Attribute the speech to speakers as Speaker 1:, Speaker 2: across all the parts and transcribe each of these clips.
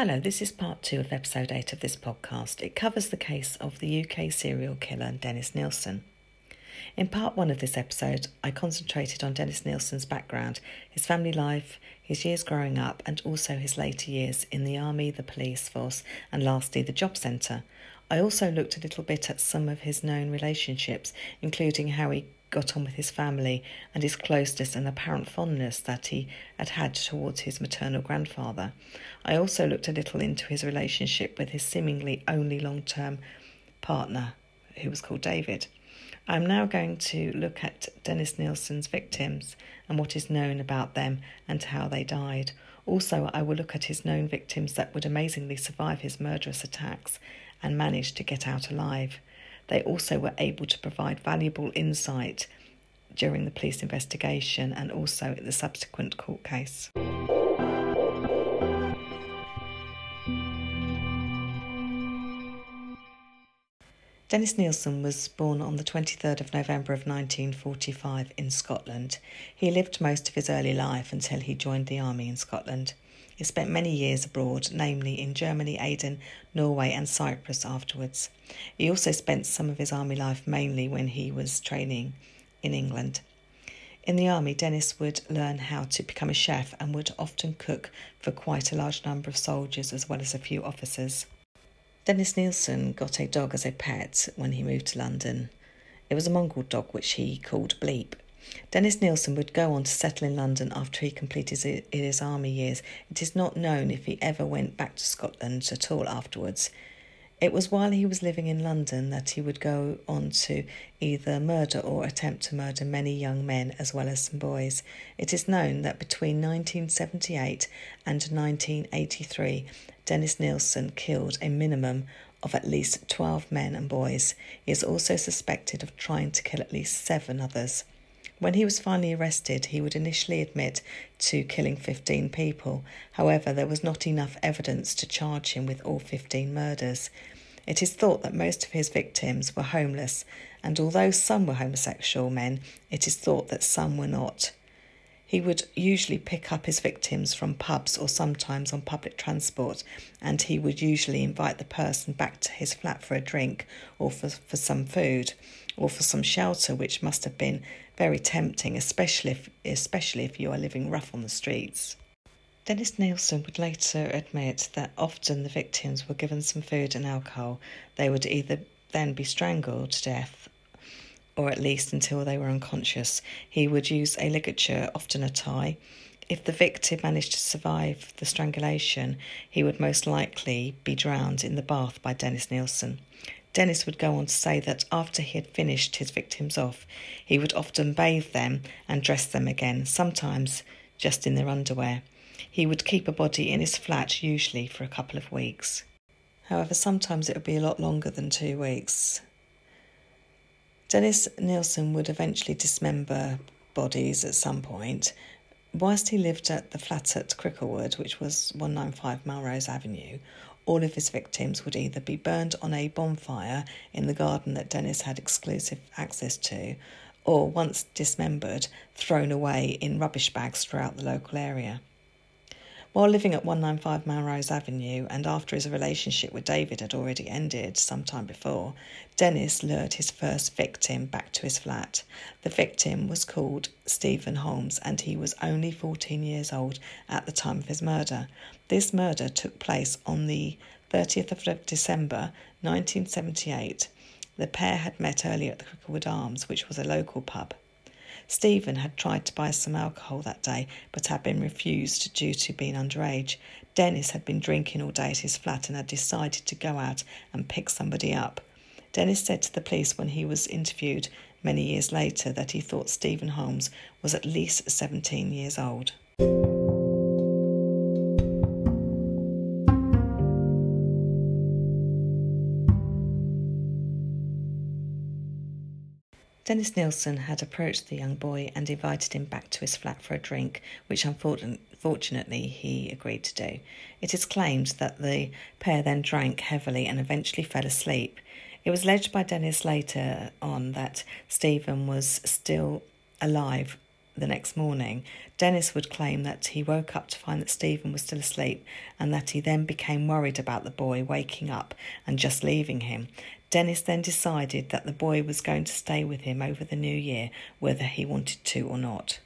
Speaker 1: Hello, this is part two of episode eight of this podcast. It covers the case of the UK serial killer Dennis Nilsen. In part one of this episode, I concentrated on Dennis Nilsen's background, his family life, his years growing up, and also his later years in the army, the police force, and lastly, the job centre. I also looked a little bit at some of his known relationships, including how he got on with his family and his closeness and apparent fondness that he had had towards his maternal grandfather. I also looked a little into his relationship with his seemingly only long term partner, who was called David. I'm now going to look at Dennis Nilsen's victims and what is known about them and how they died. Also, I will look at his known victims that would amazingly survive his murderous attacks and manage to get out alive. They also were able to provide valuable insight during the police investigation and also the subsequent court case. Dennis Nilsen was born on the 23rd of November of 1945 in Scotland. He lived most of his early life until he joined the army in Scotland. He spent many years abroad, namely in Germany, Aden, Norway, and Cyprus afterwards. He also spent some of his army life mainly when he was training in England. In the army, Dennis would learn how to become a chef and would often cook for quite a large number of soldiers as well as a few officers. Dennis Nilsen got a dog as a pet when he moved to London. It was a mongrel dog which he called Bleep. Dennis Nilsen would go on to settle in London after he completed his army years. It is not known if he ever went back to Scotland at all afterwards. It was while he was living in London that he would go on to either murder or attempt to murder many young men as well as some boys. It is known that between 1978 and 1983, Dennis Nilsen killed a minimum of at least 12 men and boys. He is also suspected of trying to kill at least seven others. When he was finally arrested, he would initially admit to killing 15 people. However, there was not enough evidence to charge him with all 15 murders. It is thought that most of his victims were homeless, and although some were homosexual men, it is thought that some were not. He would usually pick up his victims from pubs or sometimes on public transport, and he would usually invite the person back to his flat for a drink or for, for some food or for some shelter, which must have been very tempting, especially if, especially if you are living rough on the streets. Dennis Nilsen would later admit that often the victims were given some food and alcohol. They would either then be strangled to death or at least until they were unconscious. He would use a ligature, often a tie. If the victim managed to survive the strangulation, he would most likely be drowned in the bath by Dennis Nilsen. Dennis would go on to say that after he had finished his victims off, he would often bathe them and dress them again, sometimes just in their underwear. He would keep a body in his flat, usually for a couple of weeks. However, sometimes it would be a lot longer than two weeks. Dennis Nilsen would eventually dismember bodies at some point. Whilst he lived at the flat at Cricklewood, which was 195 Melrose Avenue, all of his victims would either be burned on a bonfire in the garden that Dennis had exclusive access to, or once dismembered, thrown away in rubbish bags throughout the local area. While living at 195 Melrose Avenue, and after his relationship with David had already ended some time before, Dennis lured his first victim back to his flat. The victim was called Stephen Holmes, and he was only 14 years old at the time of his murder. This murder took place on the 30th of December 1978. The pair had met earlier at the Cricklewood Arms, which was a local pub. Stephen had tried to buy some alcohol that day, but had been refused due to being underage. Dennis had been drinking all day at his flat and had decided to go out and pick somebody up. Dennis said to the police when he was interviewed many years later that he thought Stephen Holmes was at least 17 years old. Dennis Nilsen had approached the young boy and invited him back to his flat for a drink, which unfortunately he agreed to do. It is claimed that the pair then drank heavily and eventually fell asleep. It was alleged by Dennis later on that Stephen was still alive the next morning, Dennis would claim that he woke up to find that Stephen was still asleep and that he then became worried about the boy waking up and just leaving him. Dennis then decided that the boy was going to stay with him over the new year, whether he wanted to or not.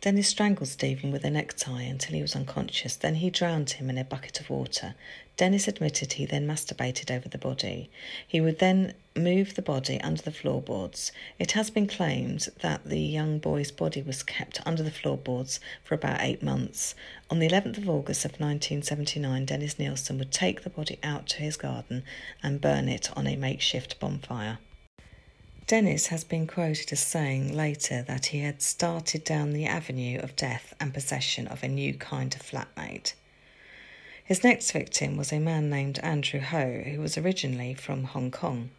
Speaker 1: Dennis strangled Stephen with a necktie until he was unconscious. Then he drowned him in a bucket of water. Dennis admitted he then masturbated over the body. He would then move the body under the floorboards. It has been claimed that the young boy's body was kept under the floorboards for about eight months. On the 11th of August of 1979, Dennis Nilsen would take the body out to his garden and burn it on a makeshift bonfire. Dennis has been quoted as saying later that he had started down the avenue of death and possession of a new kind of flatmate. His next victim was a man named Andrew Ho, who was originally from Hong Kong.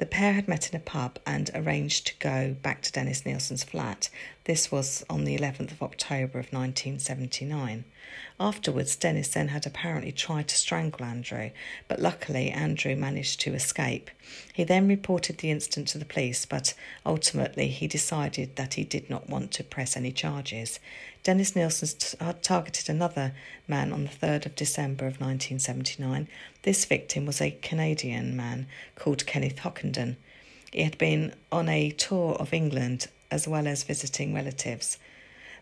Speaker 1: The pair had met in a pub and arranged to go back to Dennis Nilsen's flat. This was on the 11th of October of 1979. Afterwards, Dennis then had apparently tried to strangle Andrew, but luckily Andrew managed to escape. He then reported the incident to the police, but ultimately he decided that he did not want to press any charges. Dennis Nilsen t- uh, targeted another man on the 3rd of December of 1979. This victim was a Canadian man called Kenneth Hockenden. He had been on a tour of England as well as visiting relatives.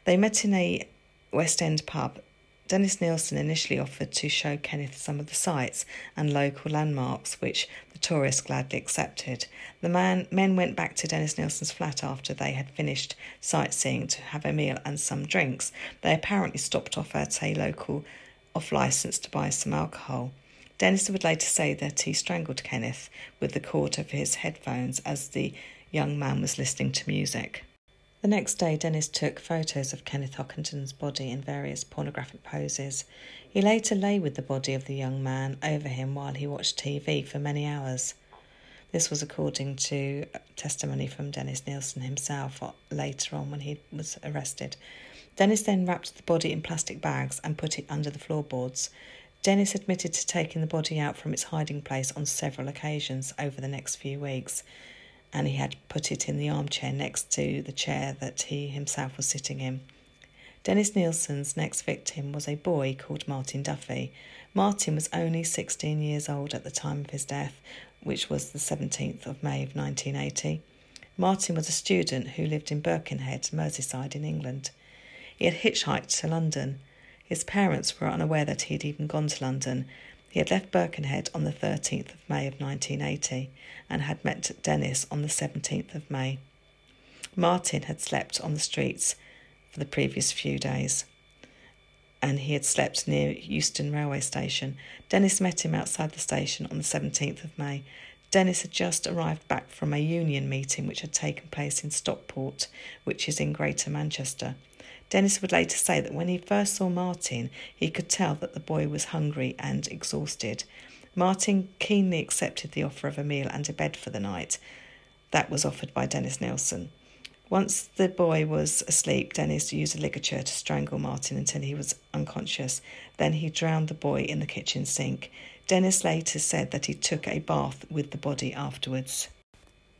Speaker 1: They met in a West End pub Dennis Nilsen initially offered to show Kenneth some of the sights and local landmarks, which the tourist gladly accepted. The man, men went back to Dennis Nilsen's flat after they had finished sightseeing to have a meal and some drinks. They apparently stopped off at a local off license to buy some alcohol. Dennis would later say that he strangled Kenneth with the cord of his headphones as the young man was listening to music. The next day, Dennis took photos of Kenneth Hockenden's body in various pornographic poses. He later lay with the body of the young man over him while he watched TV for many hours. This was according to testimony from Dennis Nilsen himself later on when he was arrested. Dennis then wrapped the body in plastic bags and put it under the floorboards. Dennis admitted to taking the body out from its hiding place on several occasions over the next few weeks and he had put it in the armchair next to the chair that he himself was sitting in. Dennis Nilsen's next victim was a boy called Martin Duffy. Martin was only 16 years old at the time of his death, which was the 17th of May of 1980. Martin was a student who lived in Birkenhead, Merseyside, in England. He had hitchhiked to London. His parents were unaware that he had even gone to London, he had left Birkenhead on the 13th of May of 1980 and had met Dennis on the 17th of May. Martin had slept on the streets for the previous few days and he had slept near Euston railway station. Dennis met him outside the station on the 17th of May. Dennis had just arrived back from a union meeting which had taken place in Stockport, which is in Greater Manchester. Dennis would later say that when he first saw Martin, he could tell that the boy was hungry and exhausted. Martin keenly accepted the offer of a meal and a bed for the night. That was offered by Dennis Nilsen. Once the boy was asleep, Dennis used a ligature to strangle Martin until he was unconscious. Then he drowned the boy in the kitchen sink. Dennis later said that he took a bath with the body afterwards.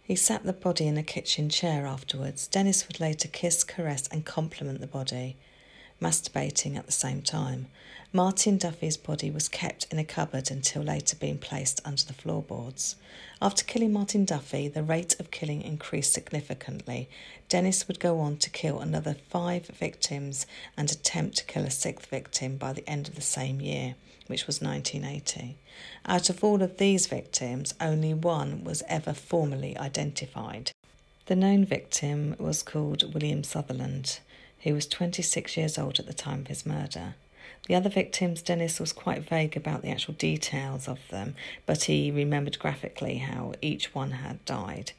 Speaker 1: He sat the body in a kitchen chair afterwards. Dennis would later kiss, caress, and compliment the body, masturbating at the same time. Martin Duffy's body was kept in a cupboard until later being placed under the floorboards. After killing Martin Duffy, the rate of killing increased significantly. Dennis would go on to kill another five victims and attempt to kill a sixth victim by the end of the same year which was 1980. Out of all of these victims, only one was ever formally identified. The known victim was called William Sutherland, who was 26 years old at the time of his murder. The other victims, Dennis was quite vague about the actual details of them, but he remembered graphically how each one had died.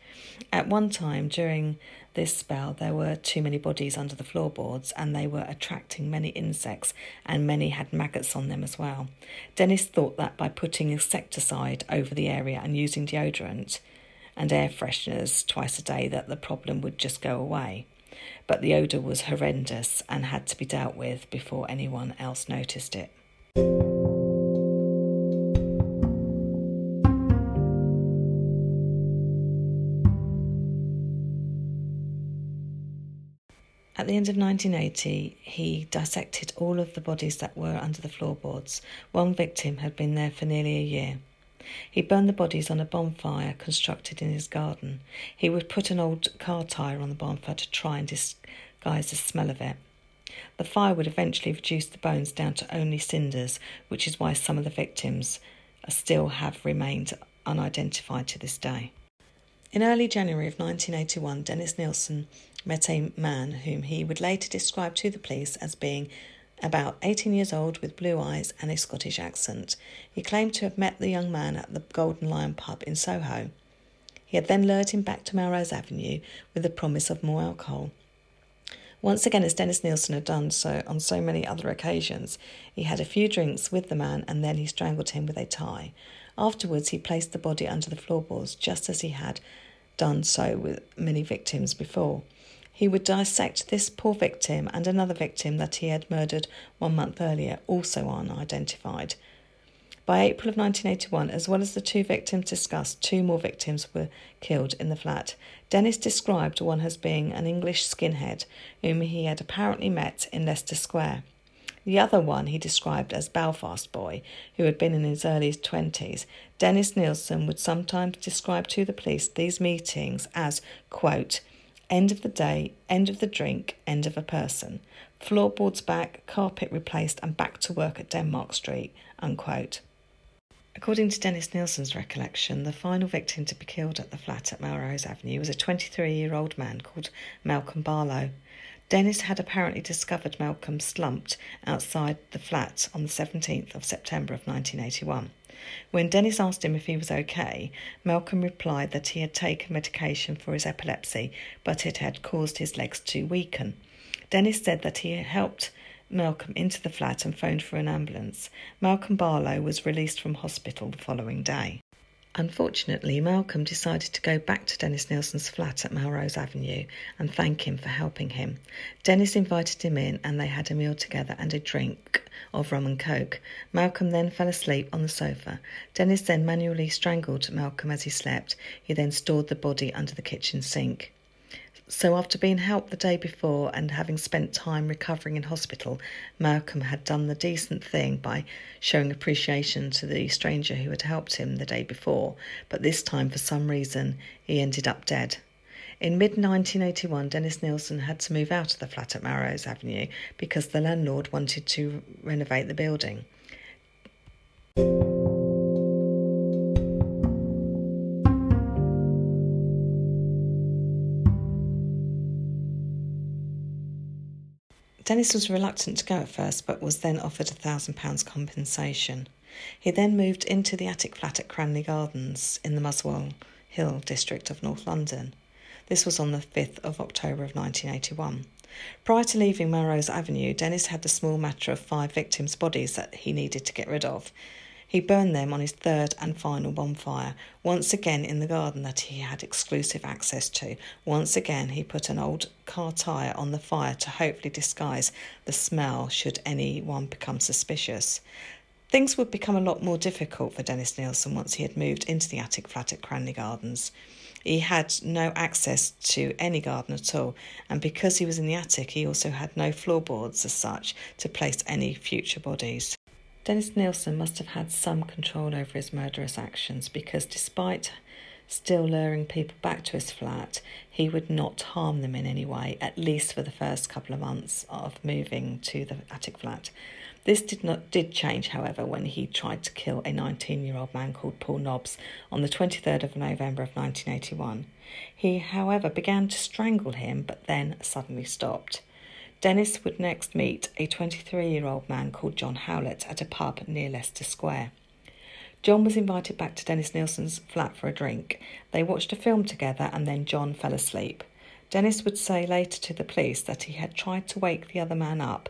Speaker 1: At one time during this spell, there were too many bodies under the floorboards and they were attracting many insects, and many had maggots on them as well. Dennis thought that by putting insecticide over the area and using deodorant and air fresheners twice a day, that the problem would just go away but the odour was horrendous and had to be dealt with before anyone else noticed it. At the end of 1980, he dissected all of the bodies that were under the floorboards. One victim had been there for nearly a year. He burned the bodies on a bonfire constructed in his garden. He would put an old car tyre on the bonfire to try and disguise the smell of it. The fire would eventually reduce the bones down to only cinders, which is why some of the victims still have remained unidentified to this day. In early January of 1981, Dennis Nilsen met a man whom he would later describe to the police as being about 18 years old with blue eyes and a Scottish accent. He claimed to have met the young man at the Golden Lion pub in Soho. He had then lured him back to Melrose Avenue with the promise of more alcohol. Once again, as Dennis Nilsen had done so on so many other occasions, he had a few drinks with the man and then he strangled him with a tie. Afterwards, he placed the body under the floorboards, just as he had done so with many victims before. He would dissect this poor victim and another victim that he had murdered one month earlier, also unidentified. By April of 1981, as well as the two victims discussed, two more victims were killed in the flat. Dennis described one as being an English skinhead whom he had apparently met in Leicester Square. The other one he described as Belfast Boy, who had been in his early 20s. Dennis Nilsen would sometimes describe to the police these meetings as, quote, end of the day, end of the drink, end of a person. Floorboards back, carpet replaced, and back to work at Denmark Street, unquote. According to Dennis Nilsen's recollection, the final victim to be killed at the flat at Melrose Avenue was a 23 year old man called Malcolm Barlow. Dennis had apparently discovered Malcolm slumped outside the flat on the 17th of September of 1981. When Dennis asked him if he was okay, Malcolm replied that he had taken medication for his epilepsy, but it had caused his legs to weaken. Dennis said that he helped Malcolm into the flat and phoned for an ambulance. Malcolm Barlow was released from hospital the following day. Unfortunately, Malcolm decided to go back to Dennis Nilsen's flat at Melrose Avenue and thank him for helping him. Dennis invited him in and they had a meal together and a drink of rum and coke. Malcolm then fell asleep on the sofa. Dennis then manually strangled Malcolm as he slept. He then stored the body under the kitchen sink. So, after being helped the day before and having spent time recovering in hospital, Malcolm had done the decent thing by showing appreciation to the stranger who had helped him the day before, but this time, for some reason, he ended up dead. In mid 1981, Dennis Nilsen had to move out of the flat at Melrose Avenue because the landlord wanted to renovate the building. Dennis was reluctant to go at first, but was then offered a thousand pounds compensation. He then moved into the attic flat at Cranley Gardens in the Muswell Hill district of North London. This was on the 5th of October of 1981. Prior to leaving Melrose Avenue, Dennis had the small matter of five victims' bodies that he needed to get rid of. He burned them on his third and final bonfire, once again in the garden that he had exclusive access to. Once again, he put an old car tyre on the fire to hopefully disguise the smell should anyone become suspicious. Things would become a lot more difficult for Dennis Nilsen once he had moved into the attic flat at Cranley Gardens. He had no access to any garden at all, and because he was in the attic, he also had no floorboards as such to place any future bodies. Dennis Nilsen must have had some control over his murderous actions because, despite still luring people back to his flat, he would not harm them in any way, at least for the first couple of months of moving to the attic flat. This did not did change, however, when he tried to kill a 19-year-old man called Paul Nobbs on the 23rd of November of 1981. He, however, began to strangle him, but then suddenly stopped. Dennis would next meet a 23 year old man called John Howlett at a pub near Leicester Square. John was invited back to Dennis Nilsen's flat for a drink. They watched a film together and then John fell asleep. Dennis would say later to the police that he had tried to wake the other man up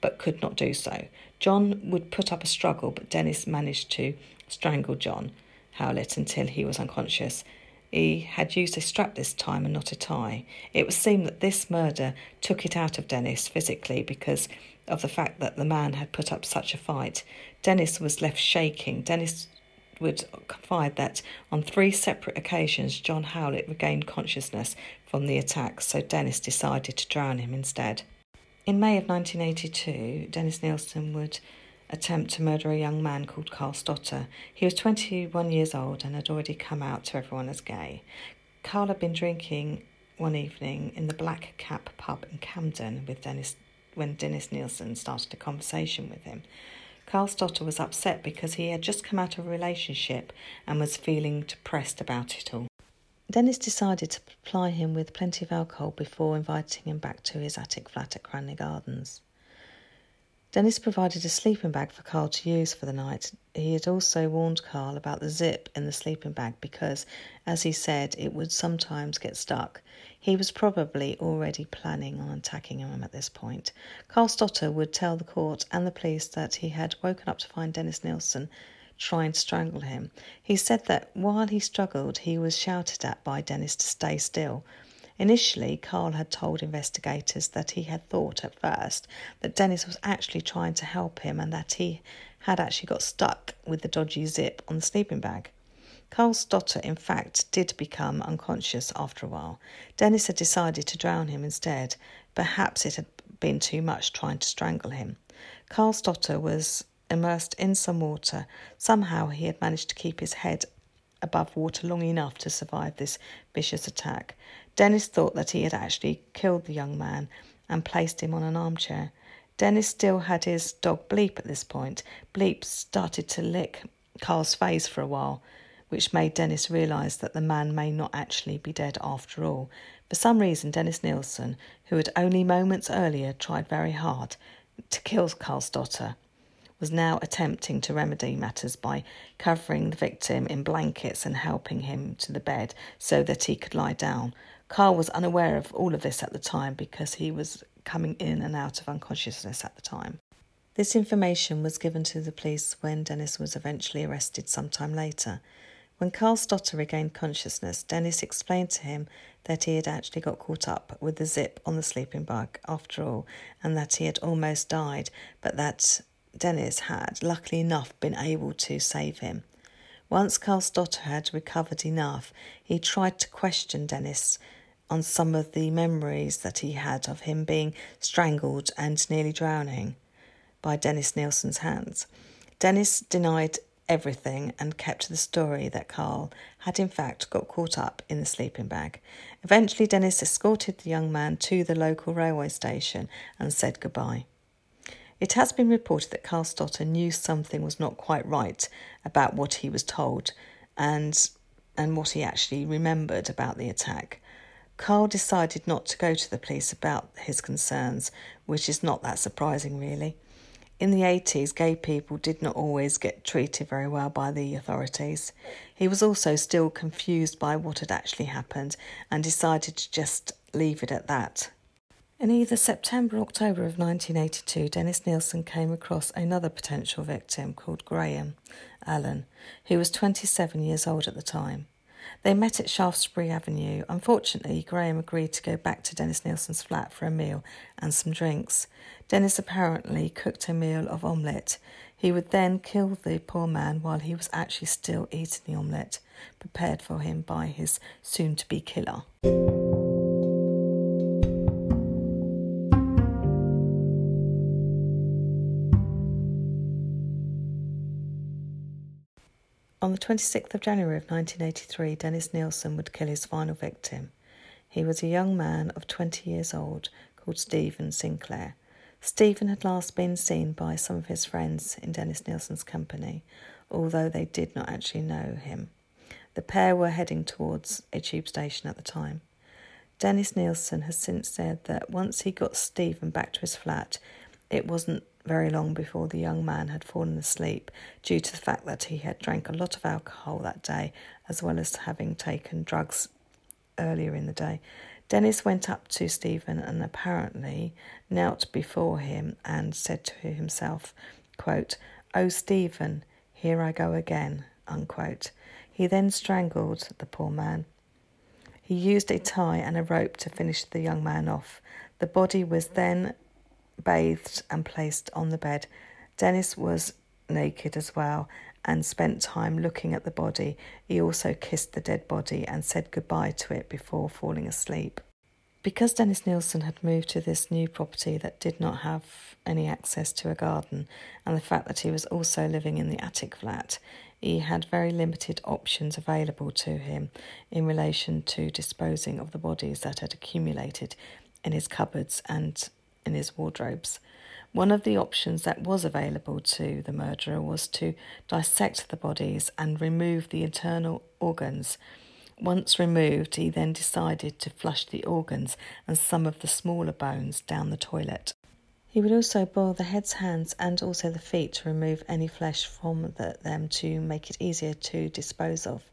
Speaker 1: but could not do so. John would put up a struggle, but Dennis managed to strangle John Howlett until he was unconscious. He had used a strap this time and not a tie. It would seem that this murder took it out of Dennis physically because of the fact that the man had put up such a fight. Dennis was left shaking. Dennis would confide that on three separate occasions, John Howlett regained consciousness from the attack, so Dennis decided to drown him instead. In May of 1982, Dennis Nilsen would attempt to murder a young man called Carl Stotter. He was 21 years old and had already come out to everyone as gay. Carl had been drinking one evening in the Black Cap pub in Camden with Dennis when Dennis Nilsen started a conversation with him. Carl Stotter was upset because he had just come out of a relationship and was feeling depressed about it all. Dennis decided to supply him with plenty of alcohol before inviting him back to his attic flat at Cranley Gardens. Dennis provided a sleeping bag for Carl to use for the night. He had also warned Carl about the zip in the sleeping bag because, as he said, it would sometimes get stuck. He was probably already planning on attacking him at this point. Carl Stotter would tell the court and the police that he had woken up to find Dennis Nilsen trying and strangle him. He said that while he struggled, he was shouted at by Dennis to stay still. Initially, Carl had told investigators that he had thought at first that Dennis was actually trying to help him and that he had actually got stuck with the dodgy zip on the sleeping bag. Carl Stotter, in fact, did become unconscious after a while. Dennis had decided to drown him instead. Perhaps it had been too much trying to strangle him. Carl Stotter was immersed in some water. Somehow he had managed to keep his head above water long enough to survive this vicious attack. Dennis thought that he had actually killed the young man and placed him on an armchair. Dennis still had his dog Bleep at this point. Bleep started to lick Carl's face for a while, which made Dennis realise that the man may not actually be dead after all. For some reason, Dennis Nilsen, who had only moments earlier tried very hard to kill Carl Stotter, was now attempting to remedy matters by covering the victim in blankets and helping him to the bed so that he could lie down. Carl was unaware of all of this at the time because he was coming in and out of unconsciousness at the time. This information was given to the police when Dennis was eventually arrested sometime later. When Carl Stotter regained consciousness, Dennis explained to him that he had actually got caught up with the zip on the sleeping bag after all, and that he had almost died, but that Dennis had, luckily enough, been able to save him. Once Carl Stotter had recovered enough, he tried to question Dennis on some of the memories that he had of him being strangled and nearly drowning by Dennis Nilsen's hands. Dennis denied everything and kept the story that Carl had in fact got caught up in the sleeping bag. Eventually, Dennis escorted the young man to the local railway station and said goodbye. It has been reported that Carl Stotter knew something was not quite right about what he was told and and what he actually remembered about the attack. Carl decided not to go to the police about his concerns, which is not that surprising, really. In the 80s, gay people did not always get treated very well by the authorities. He was also still confused by what had actually happened and decided to just leave it at that. In either September or October of 1982, Dennis Nilsen came across another potential victim called Graham Allen, who was 27 years old at the time. They met at Shaftesbury Avenue. Unfortunately, Graham agreed to go back to Dennis Nilsen's flat for a meal and some drinks. Dennis apparently cooked a meal of omelette. He would then kill the poor man while he was actually still eating the omelette, prepared for him by his soon to be killer. On the 26th of January of 1983, Dennis Nilsen would kill his final victim. He was a young man of 20 years old called Stephen Sinclair. Stephen had last been seen by some of his friends in Dennis Nilsen's company, although they did not actually know him. The pair were heading towards a tube station at the time. Dennis Nilsen has since said that once he got Stephen back to his flat, it wasn't very long before the young man had fallen asleep due to the fact that he had drank a lot of alcohol that day as well as having taken drugs earlier in the day. Dennis went up to Stephen and apparently knelt before him and said to himself, quote, Oh, Stephen, here I go again, unquote. He then strangled the poor man. He used a tie and a rope to finish the young man off. The body was then bathed and placed on the bed. Dennis was naked as well and spent time looking at the body. He also kissed the dead body and said goodbye to it before falling asleep. Because Dennis Nilsen had moved to this new property that did not have any access to a garden, and the fact that he was also living in the attic flat, he had very limited options available to him in relation to disposing of the bodies that had accumulated in his cupboards and in his wardrobes. One of the options that was available to the murderer was to dissect the bodies and remove the internal organs. Once removed, he then decided to flush the organs and some of the smaller bones down the toilet. He would also boil the heads, hands, and also the feet to remove any flesh from the, them to make it easier to dispose of.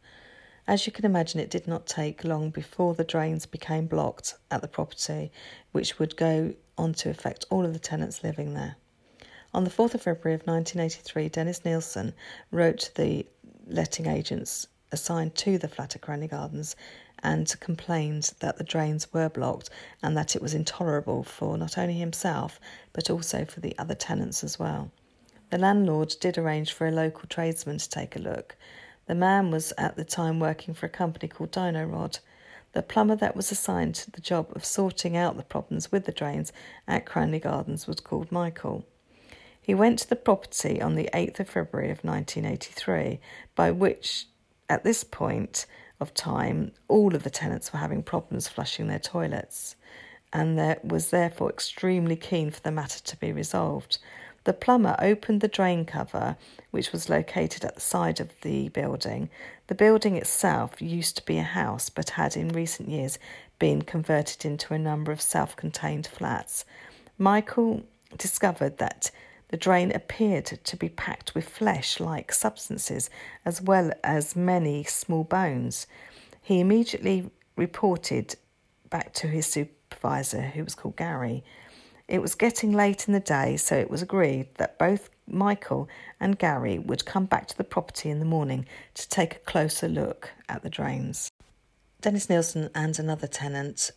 Speaker 1: As you can imagine, it did not take long before the drains became blocked at the property, which would go on to affect all of the tenants living there. On the 4th of February of 1983, Dennis Nilsen wrote to the letting agents assigned to the flat at Cranley Gardens and complained that the drains were blocked and that it was intolerable for not only himself but also for the other tenants as well. The landlord did arrange for a local tradesman to take a look. The man was at the time working for a company called Dyno-Rod. The plumber that was assigned to the job of sorting out the problems with the drains at Cranley Gardens was called Michael. He went to the property on the 8th of February of 1983, by which, at this point of time, all of the tenants were having problems flushing their toilets, and there was therefore extremely keen for the matter to be resolved. The plumber opened the drain cover, which was located at the side of the building. The building itself used to be a house, but had in recent years been converted into a number of self contained flats. Michael discovered that the drain appeared to be packed with flesh like substances as well as many small bones. He immediately reported back to his supervisor, who was called Gary. It was getting late in the day, so it was agreed that both Michael and Gary would come back to the property in the morning to take a closer look at the drains. Dennis Nilsen and another tenant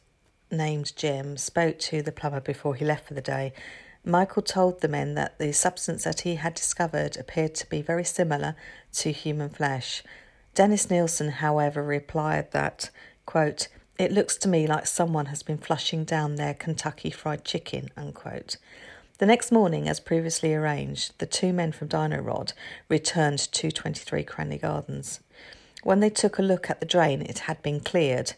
Speaker 1: named Jim spoke to the plumber before he left for the day. Michael told the men that the substance that he had discovered appeared to be very similar to human flesh. Dennis Nilsen, however, replied that, quote, it looks to me like someone has been flushing down their Kentucky Fried Chicken. Unquote. The next morning, as previously arranged, the two men from Dyno-Rod returned to 23 Cranley Gardens. When they took a look at the drain, it had been cleared,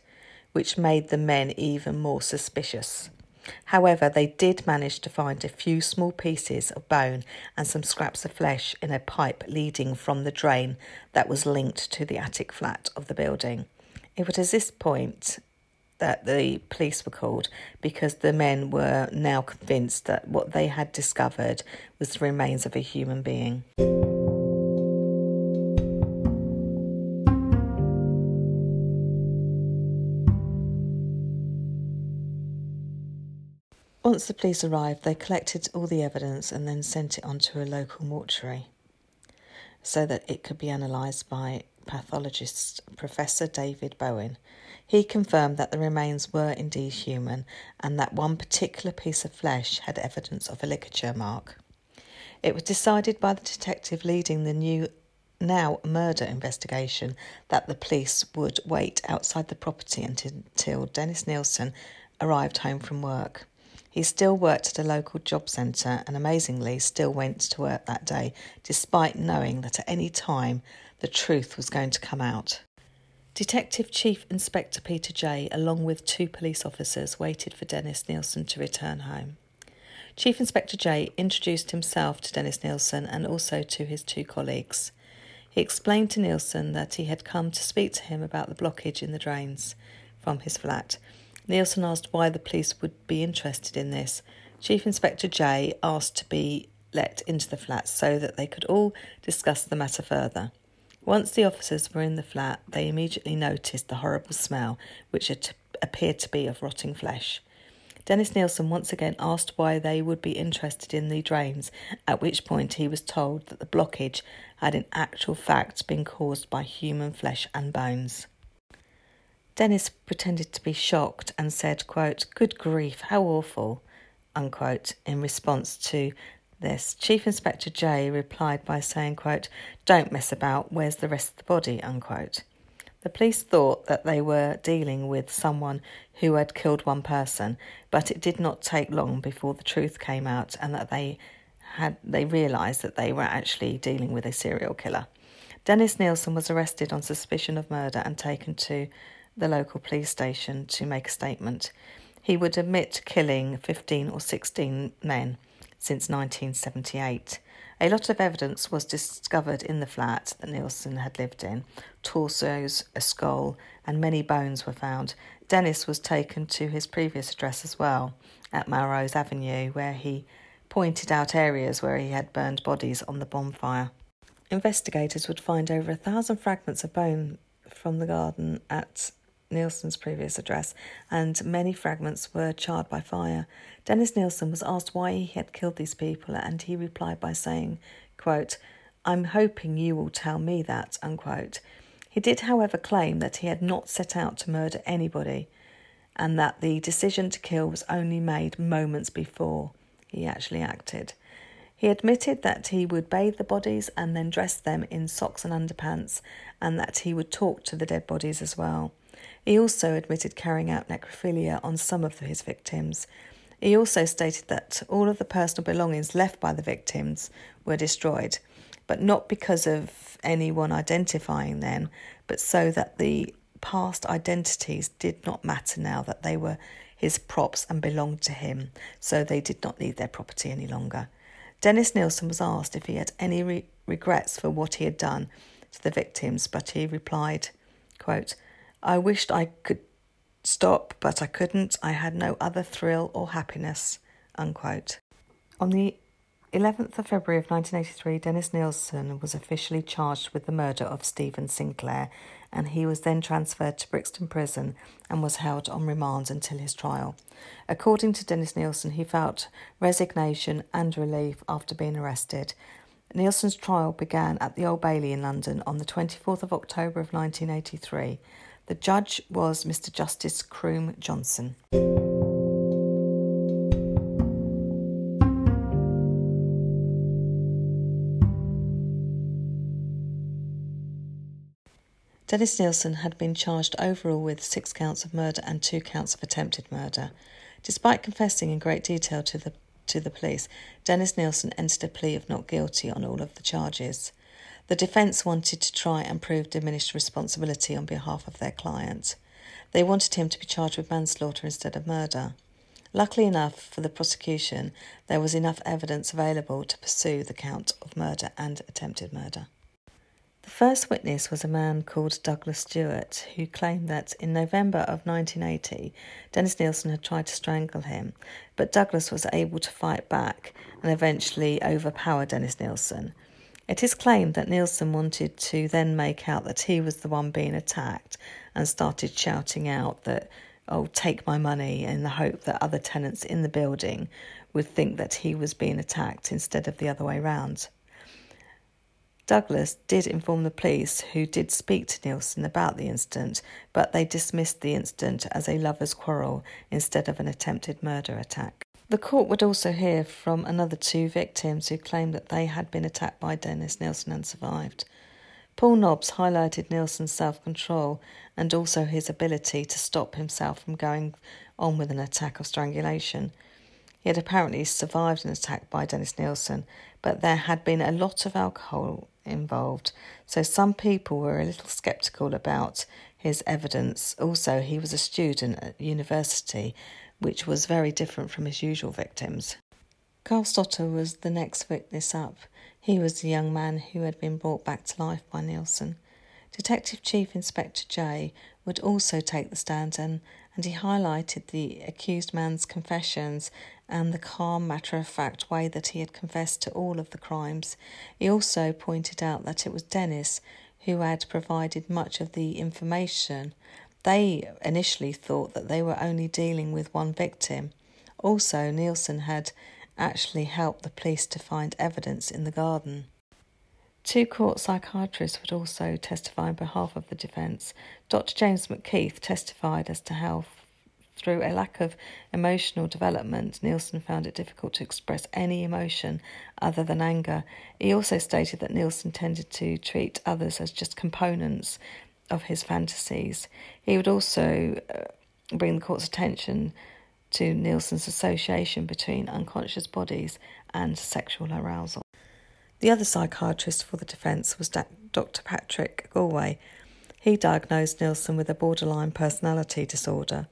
Speaker 1: which made the men even more suspicious. However, they did manage to find a few small pieces of bone and some scraps of flesh in a pipe leading from the drain that was linked to the attic flat of the building. It was at this point that the police were called because the men were now convinced that what they had discovered was the remains of a human being. Once the police arrived, they collected all the evidence and then sent it on to a local mortuary so that it could be analysed by pathologist Professor David Bowen. He confirmed that the remains were indeed human and that one particular piece of flesh had evidence of a ligature mark. It was decided by the detective leading the new now murder investigation that the police would wait outside the property until Dennis Nilsen arrived home from work. He still worked at a local job centre and amazingly still went to work that day, despite knowing that at any time the truth was going to come out. Detective Chief Inspector Peter Jay, along with two police officers, waited for Dennis Nilsen to return home. Chief Inspector Jay introduced himself to Dennis Nilsen and also to his two colleagues. He explained to Nilsen that he had come to speak to him about the blockage in the drains from his flat. Nilsen asked why the police would be interested in this. Chief Inspector Jay asked to be let into the flat so that they could all discuss the matter further. Once the officers were in the flat, they immediately noticed the horrible smell, which appeared to be of rotting flesh. Dennis Nilsen once again asked why they would be interested in the drains, at which point he was told that the blockage had in actual fact been caused by human flesh and bones. Dennis pretended to be shocked and said, quote, Good grief, how awful, unquote, in response to this. Chief Inspector Jay replied by saying, quote, Don't mess about, where's the rest of the body? Unquote. The police thought that they were dealing with someone who had killed one person, but it did not take long before the truth came out and that they had they realised that they were actually dealing with a serial killer. Dennis Nilsen was arrested on suspicion of murder and taken to the local police station to make a statement. He would admit killing 15 or 16 men since 1978. A lot of evidence was discovered in the flat that Nilsen had lived in torsos, a skull, and many bones were found. Dennis was taken to his previous address as well, at Melrose Avenue, where he pointed out areas where he had burned bodies on the bonfire. Investigators would find over a thousand fragments of bone from the garden at Nilsen's previous address, and many fragments were charred by fire. Dennis Nilsen was asked why he had killed these people, and he replied by saying, quote, I'm hoping you will tell me that, unquote. He did, however, claim that he had not set out to murder anybody, and that the decision to kill was only made moments before he actually acted. He admitted that he would bathe the bodies and then dress them in socks and underpants, and that he would talk to the dead bodies as well. He also admitted carrying out necrophilia on some of his victims. He also stated that all of the personal belongings left by the victims were destroyed, but not because of anyone identifying them, but so that the past identities did not matter now that they were his props and belonged to him, so they did not need their property any longer. Dennis Nilsen was asked if he had any re- regrets for what he had done to the victims, but he replied, quote, I wished I could stop, but I couldn't. I had no other thrill or happiness. Unquote. On the 11th of February of 1983, Dennis Nilsen was officially charged with the murder of Stephen Sinclair, and he was then transferred to Brixton Prison and was held on remand until his trial. According to Dennis Nilsen, he felt resignation and relief after being arrested. Nilsen's trial began at the Old Bailey in London on the 24th of October of 1983. The judge was Mr. Justice Croom Johnson. Dennis Nilsen had been charged overall with six counts of murder and two counts of attempted murder. Despite confessing in great detail to the to the police, Dennis Nilsen entered a plea of not guilty on all of the charges. The defence wanted to try and prove diminished responsibility on behalf of their client. They wanted him to be charged with manslaughter instead of murder. Luckily enough for the prosecution, there was enough evidence available to pursue the count of murder and attempted murder. The first witness was a man called Douglas Stewart, who claimed that in November of 1980, Dennis Nilsen had tried to strangle him, but Douglas was able to fight back and eventually overpower Dennis Nilsen. It is claimed that Nilsen wanted to then make out that he was the one being attacked and started shouting out that, oh, take my money, in the hope that other tenants in the building would think that he was being attacked instead of the other way round. Douglas did inform the police, who did speak to Nilsen about the incident, but they dismissed the incident as a lover's quarrel instead of an attempted murder attack. The court would also hear from another two victims who claimed that they had been attacked by Dennis Nilsen and survived. Paul Nobbs highlighted Nilsen's self control and also his ability to stop himself from going on with an attack of strangulation. He had apparently survived an attack by Dennis Nilsen, but there had been a lot of alcohol involved, so some people were a little sceptical about his evidence. Also, he was a student at university which was very different from his usual victims. Carl Stotter was the next witness up. He was the young man who had been brought back to life by Nilsen. Detective Chief Inspector Jay would also take the stand and, and he highlighted the accused man's confessions and the calm, matter of fact way that he had confessed to all of the crimes. He also pointed out that it was Dennis who had provided much of the information they initially thought that they were only dealing with one victim. Also, Nilsen had actually helped the police to find evidence in the garden. Two court psychiatrists would also testify on behalf of the defence. Dr. James McKeith testified as to how through a lack of emotional development, Nilsen found it difficult to express any emotion other than anger. He also stated that Nilsen tended to treat others as just components of his fantasies. He would also uh, bring the court's attention to Nilsen's association between unconscious bodies and sexual arousal. The other psychiatrist for the defence was Dr. Patrick Gallwey. He diagnosed Nilsen with a borderline personality disorder.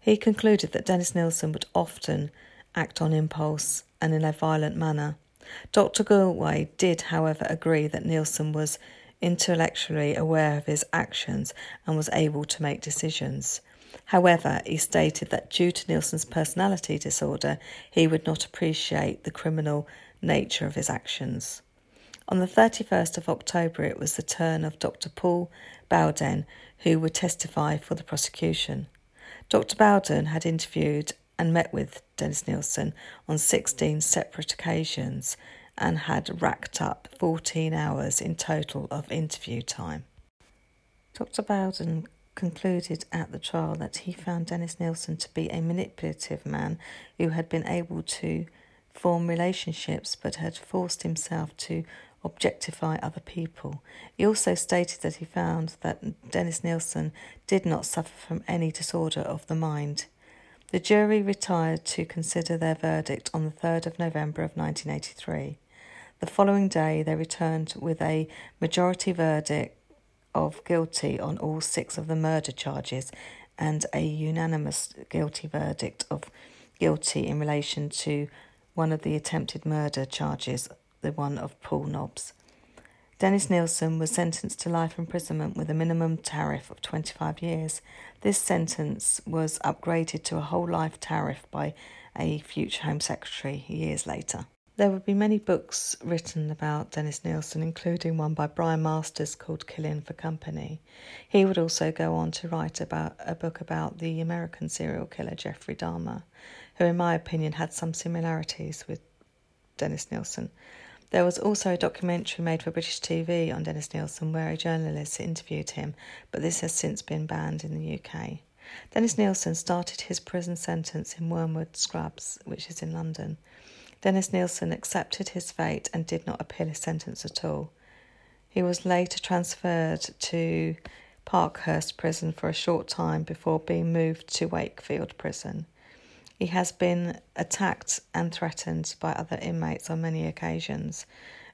Speaker 1: He concluded that Dennis Nilsen would often act on impulse and in a violent manner. Dr. Gallwey did, however, agree that Nilsen was intellectually aware of his actions and was able to make decisions. However, he stated that due to Nilsen's personality disorder, he would not appreciate the criminal nature of his actions. On the 31st of October, it was the turn of Dr. Paul Bowden, who would testify for the prosecution. Dr. Bowden had interviewed and met with Dennis Nilsen on 16 separate occasions and had racked up 14 hours in total of interview time. Dr. Bowden concluded at the trial that he found Dennis Nilsen to be a manipulative man who had been able to form relationships but had forced himself to objectify other people. He also stated that he found that Dennis Nilsen did not suffer from any disorder of the mind. The jury retired to consider their verdict on the 3rd of November of 1983. The following day, they returned with a majority verdict of guilty on all six of the murder charges and a unanimous guilty verdict of guilty in relation to one of the attempted murder charges the one of Paul Nobbs. Dennis Nilsen was sentenced to life imprisonment with a minimum tariff of 25 years. This sentence was upgraded to a whole life tariff by a future Home Secretary years later. There would be many books written about Dennis Nilsen, including one by Brian Masters called Killing for Company. He would also go on to write about a book about the American serial killer Jeffrey Dahmer, who, in my opinion, had some similarities with Dennis Nilsen. There was also a documentary made for British TV on Dennis Nilsen where a journalist interviewed him, but this has since been banned in the UK. Dennis Nilsen started his prison sentence in Wormwood Scrubs, which is in London. Dennis Nilsen accepted his fate and did not appeal his sentence at all. He was later transferred to Parkhurst Prison for a short time before being moved to Wakefield Prison. He has been attacked and threatened by other inmates on many occasions.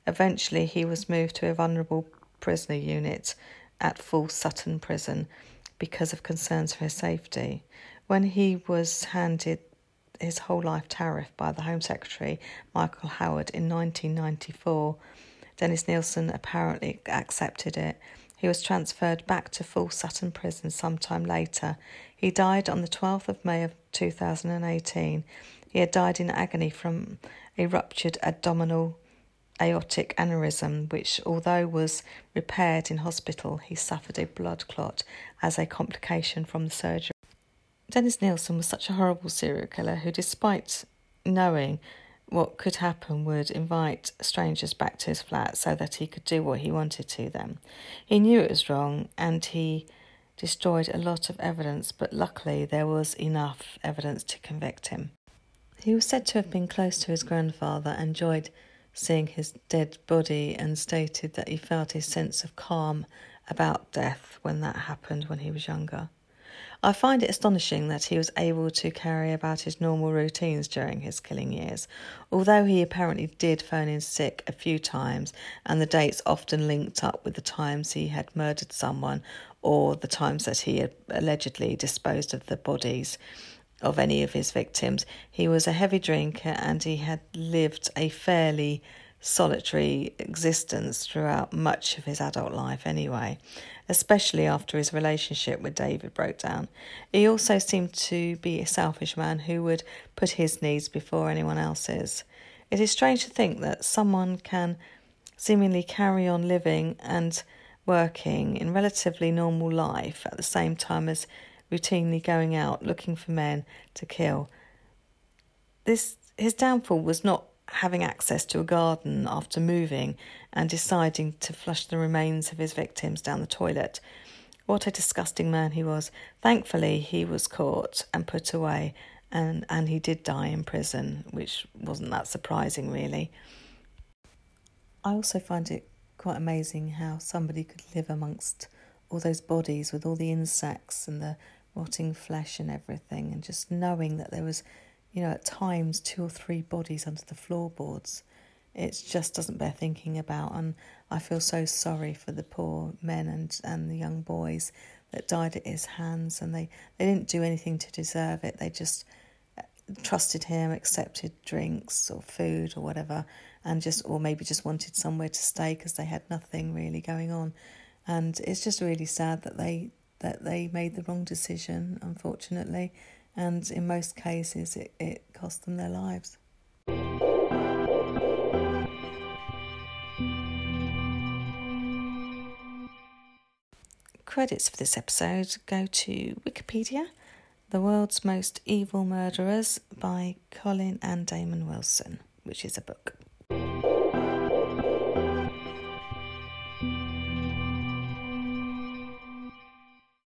Speaker 1: Eventually, he was moved to a vulnerable prisoner unit at Full Sutton Prison because of concerns for his safety. When he was handed his whole life tariff by the Home Secretary, Michael Howard, in 1994, Dennis Nilsen apparently accepted it. He was transferred back to Full Sutton Prison sometime later. He died on the 12th of May of 2018. He had died in agony from a ruptured abdominal aortic aneurysm, which, although was repaired in hospital, he suffered a blood clot as a complication from the surgery. Dennis Nilsen was such a horrible serial killer who, despite knowing what could happen, would invite strangers back to his flat so that he could do what he wanted to them. He knew it was wrong and he destroyed a lot of evidence, but luckily there was enough evidence to convict him. He was said to have been close to his grandfather, enjoyed seeing his dead body, and stated that he felt a sense of calm about death when that happened when he was younger. I find it astonishing that he was able to carry about his normal routines during his killing years, although he apparently did phone in sick a few times, and the dates often linked up with the times he had murdered someone or the times that he had allegedly disposed of the bodies of any of his victims. He was a heavy drinker and he had lived a fairly solitary existence throughout much of his adult life, anyway, especially after his relationship with David broke down. He also seemed to be a selfish man who would put his needs before anyone else's. It is strange to think that someone can seemingly carry on living and working in relatively normal life at the same time as routinely going out looking for men to kill. This his downfall was not having access to a garden after moving and deciding to flush the remains of his victims down the toilet. What a disgusting man he was. Thankfully, he was caught and put away, and, and he did die in prison, which wasn't that surprising, really. I also find it quite amazing how somebody could live amongst all those bodies with all the insects and the rotting flesh and everything, and just knowing that there was, you know, at times two or three bodies under the floorboards. It just doesn't bear thinking about, and I feel so sorry for the poor men and, and the young boys that died at his hands, and they, they didn't do anything to deserve it. They just uh, trusted him, accepted drinks or food or whatever, and just or maybe just wanted somewhere to stay because they had nothing really going on. And it's just really sad that they that they made the wrong decision, unfortunately, and in most cases it, it cost them their lives. Credits for this episode go to Wikipedia, The World's Most Evil Murderers by Colin and Damon Wilson, which is a book.